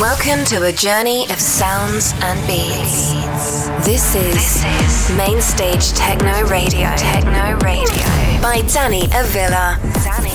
Welcome to a journey of sounds and beats. This is Mainstage Techno Radio. Techno Radio by Danny Avila. Danny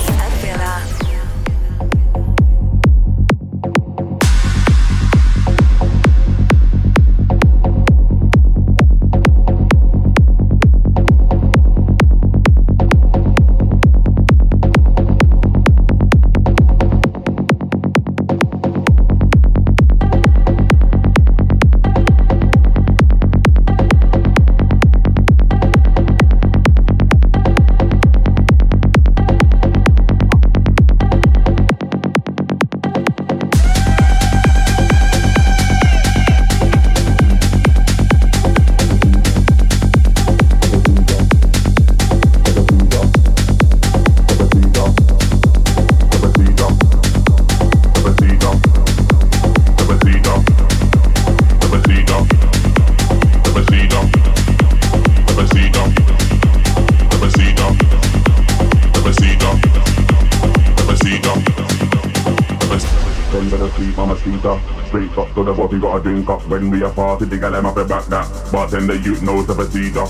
When we are party, the gal them the back that. Bartender, you knows the procedure.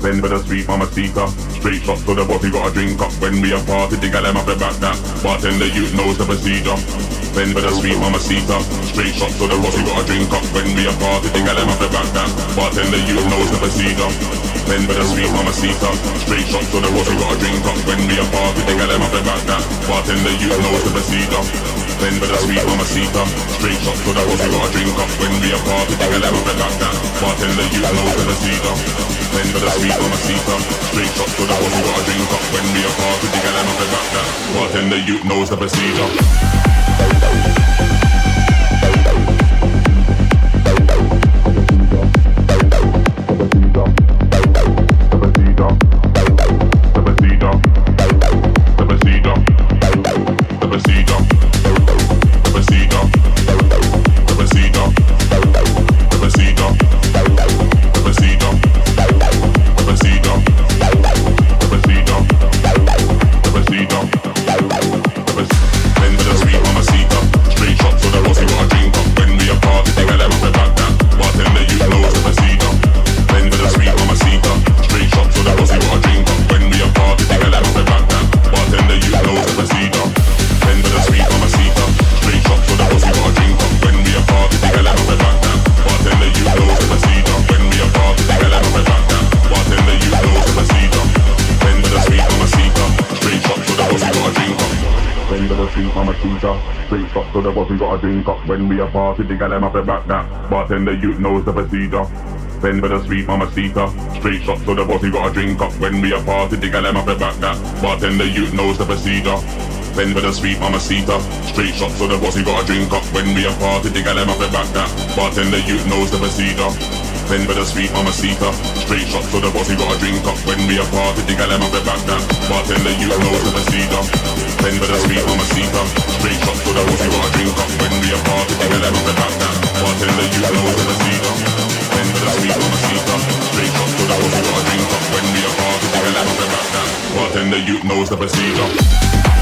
Send for the sweet mama seeker Straight shot to the body, got a drink up. When we are party, the gal them the back that. Bartender, you knows the procedure. Send for the sweet mama seeker Straight shot to the body, got a drink up. When we are party, the gal them the back that. Bartender, you knows the procedure. Send for the sweet mama seeker Straight shot to the body, got a drink up. When we are party, the gal them the back that. Bartender, you knows the procedure Send for the sweet mamacita Straight shot to the rosy, got a drink up. When we are party, take a level of back down. Bartender, you know to the cedar Send for the sweet mamacita Straight shot to the rosy, got a drink up. When we are party, take a level of back down. Bartender, you knows the procedure When we a party, the gal them up the back that. Bartender, you knows the procedure. Send for the sweet mama seeker. Straight shot to the body, got a drink up When we a party, the gal them up the back that. Bartender, you knows the procedure. Send for the sweet mama seeker. Straight shot to the body, got a drink up When we a party, the gal them up the back that. Bartender, you knows the procedure. Send for the sweet mama seeker Straight shot to the body, got a drink up. When we a party, the gal up back that Bartender, you knows the procedure Send for the sweet mama seeker. Straight shot to the rosy, got a drink up. When we a party, a level of back down. Bartender, you know to the cedar Send for the sweet mama seeker. Straight shot to the rosy, got a drink up. When we a party, a level of back down. Bartender, you knows the procedure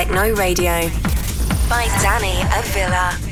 Techno Radio by Danny Avila.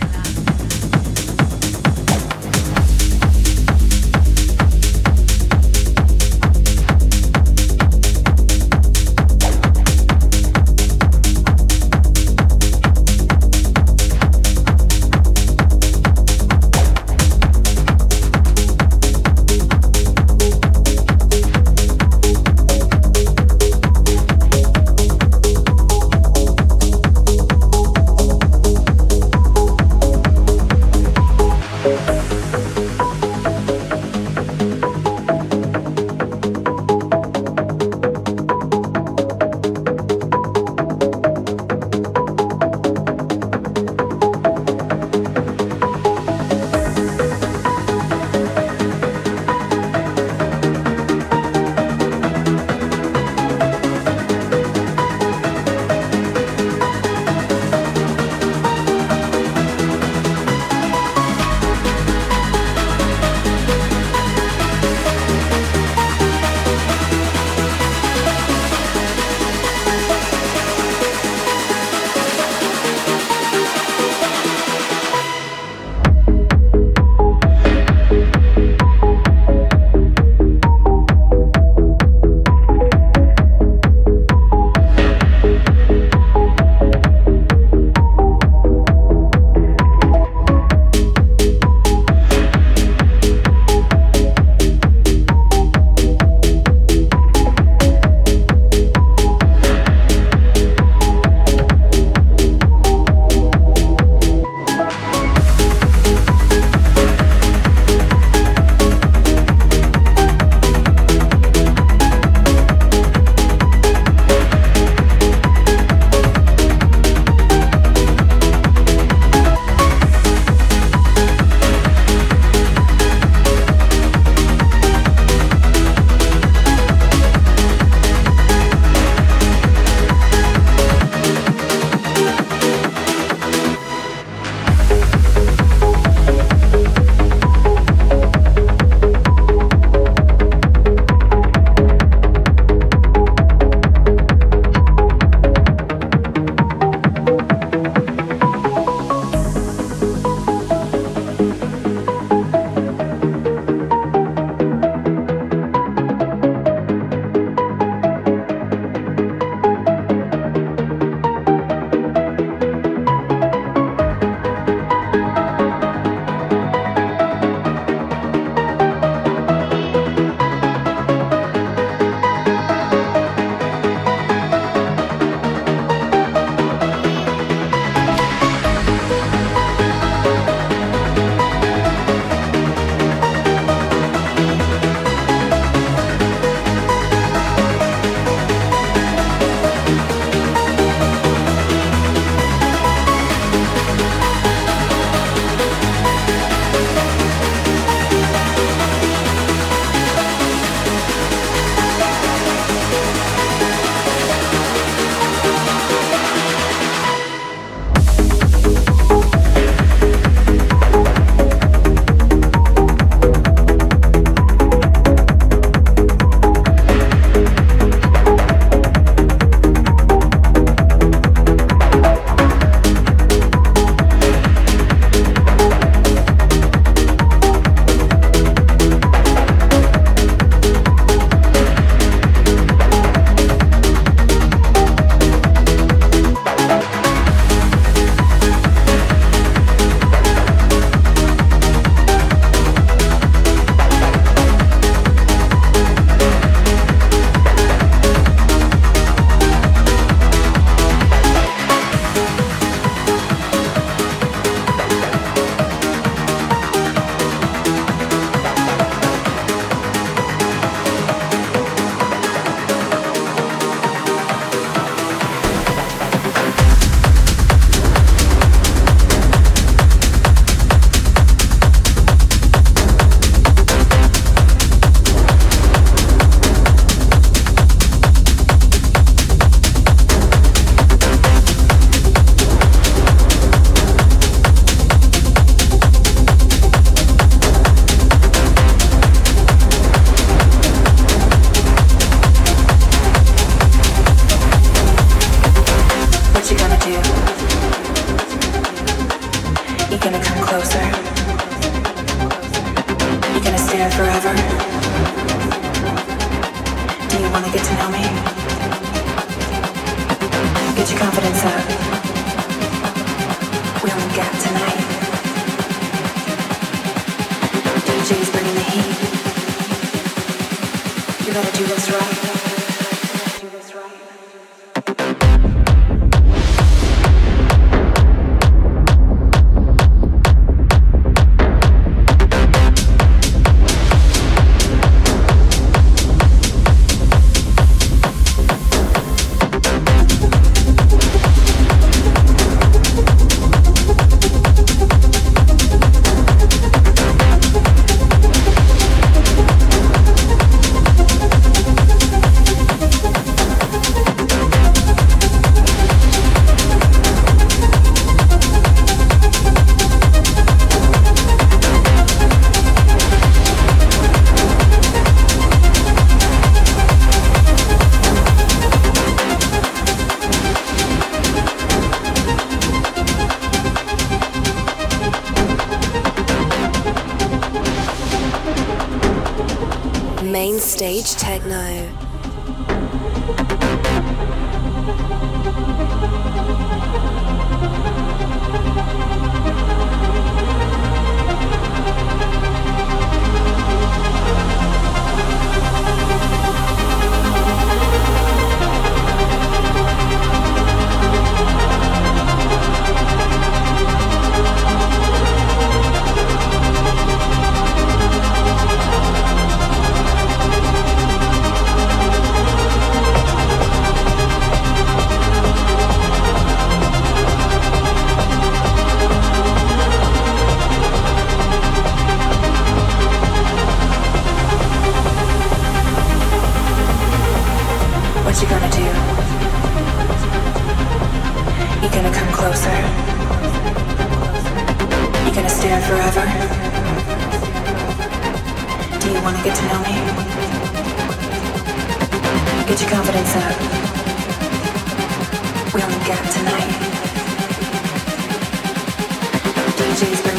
do is bring.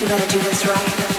You better do this right.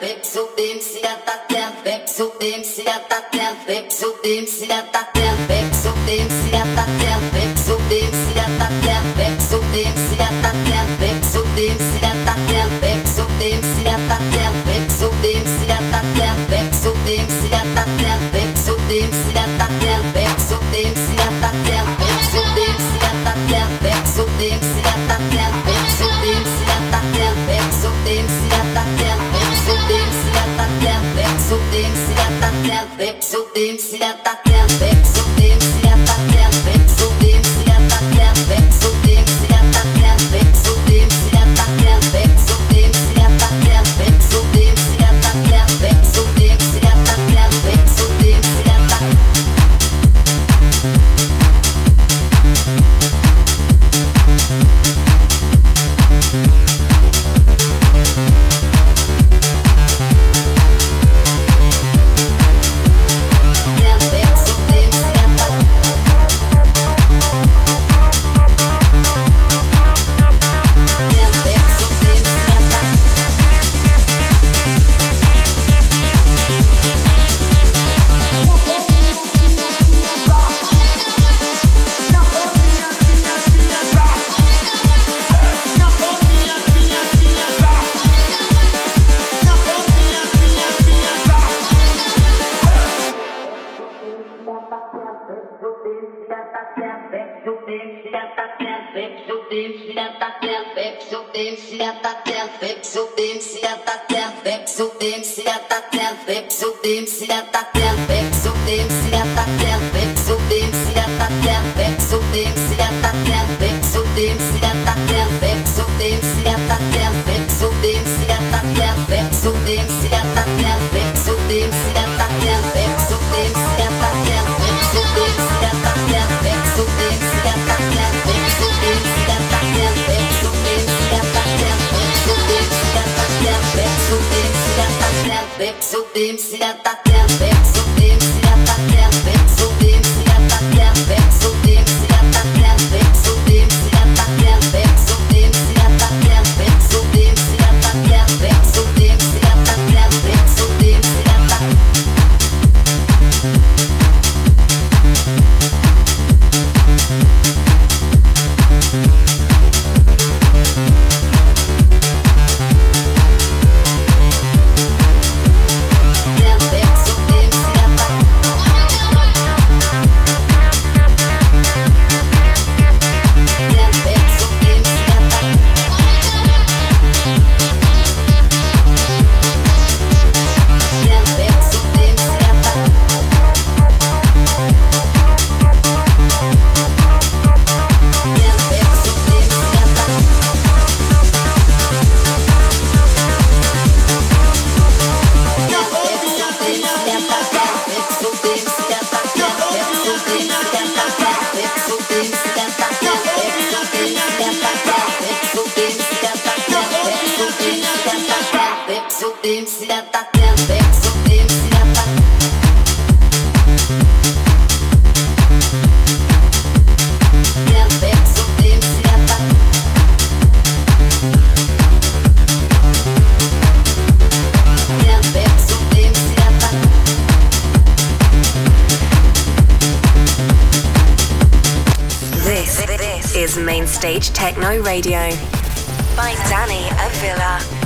Vem, seu bem, se atatendo. tá quieto, bem, seu tempo se. Mainstage Techno Radio by Danny Avila.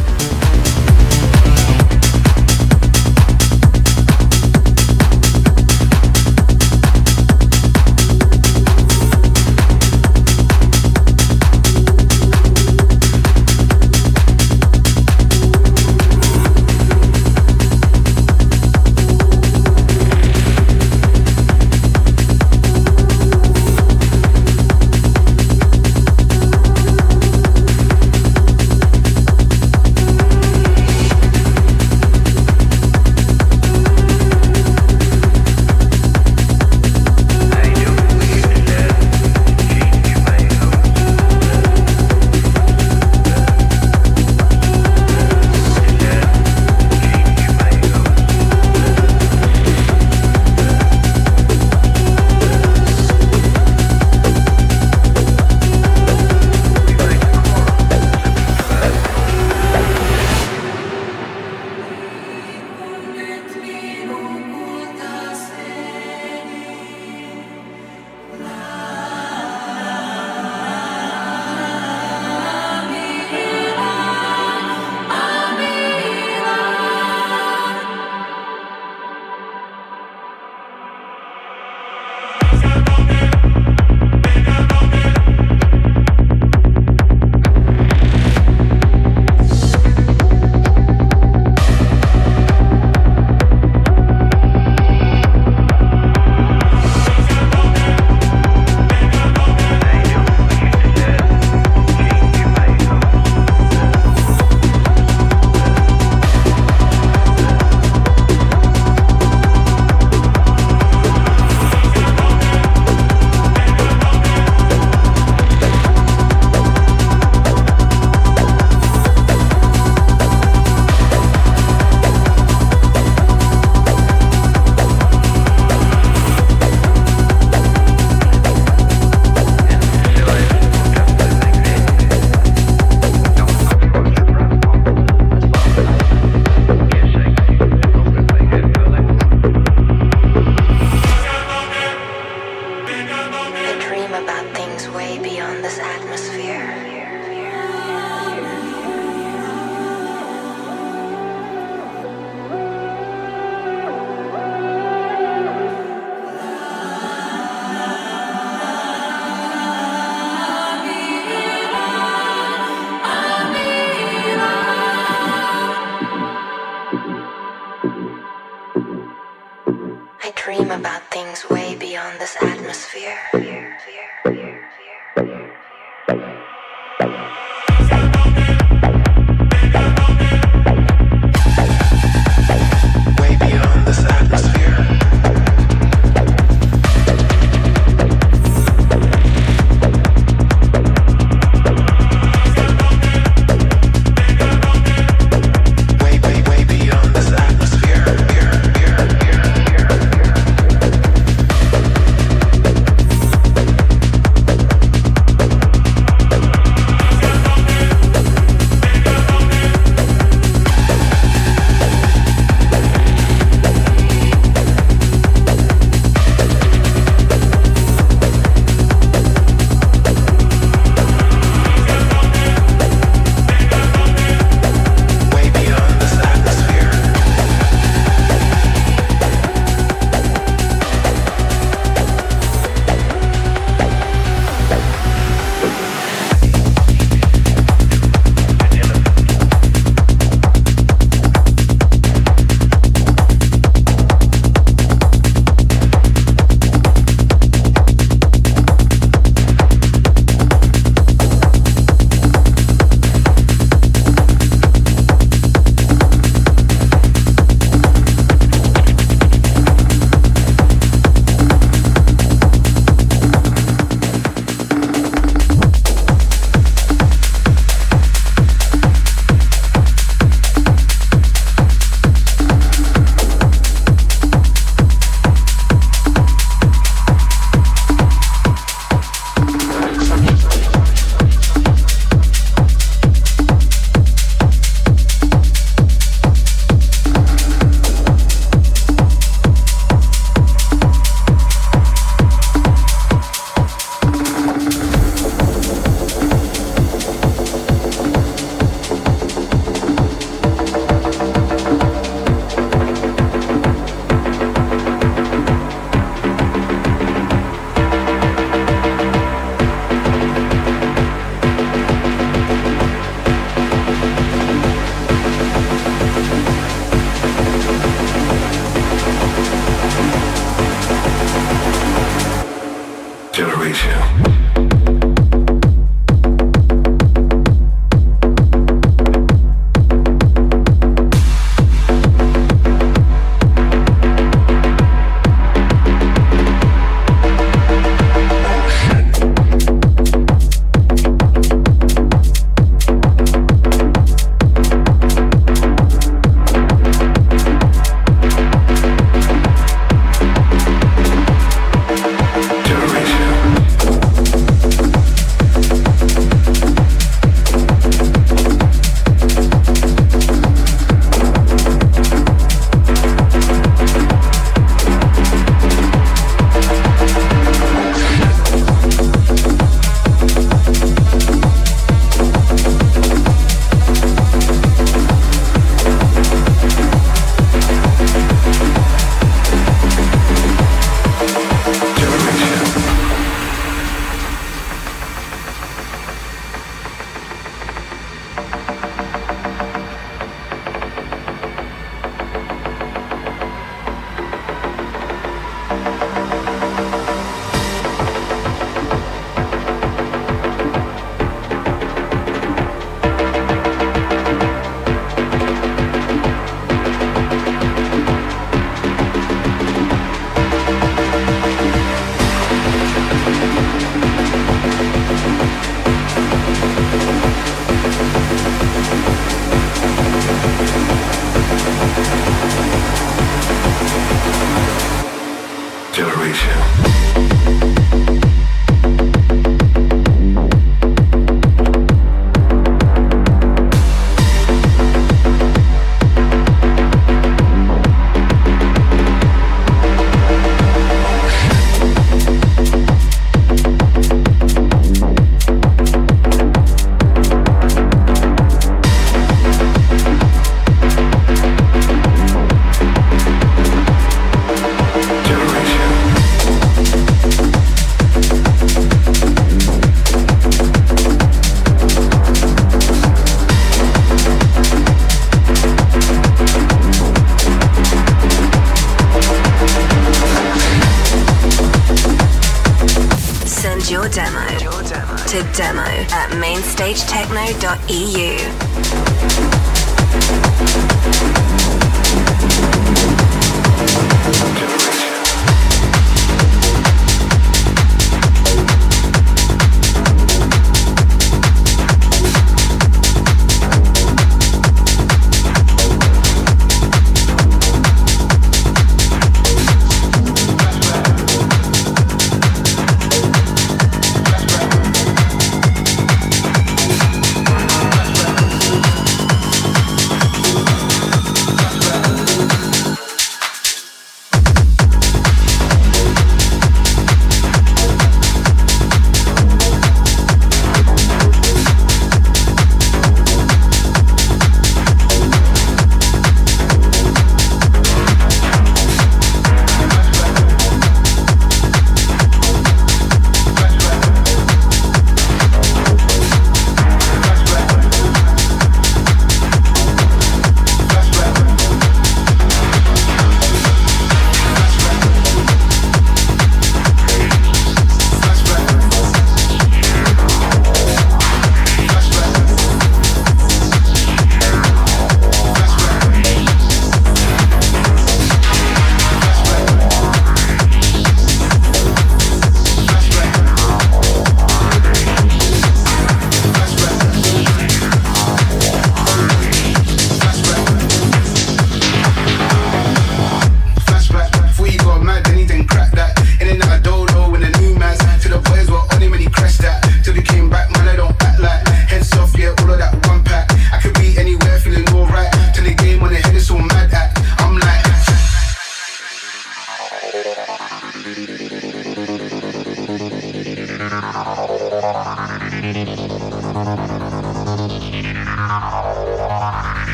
いい。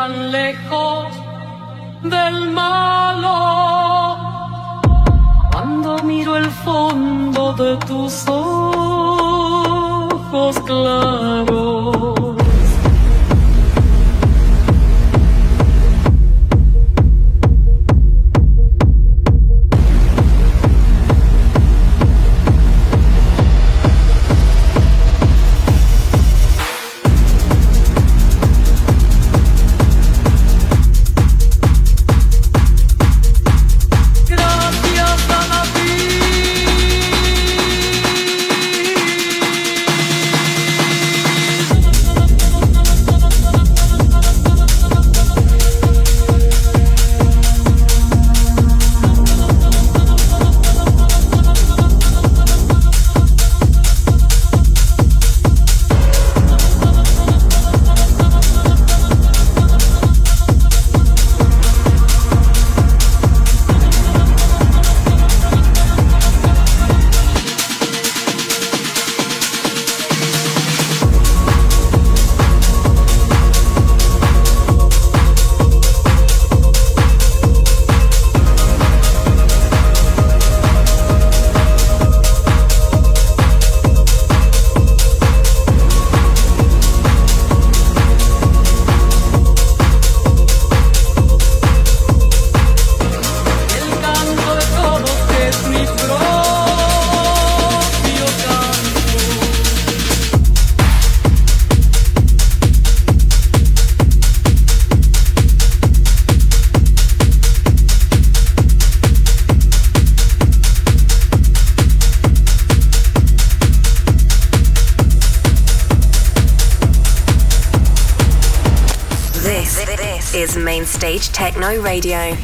Bueno Techno Radio.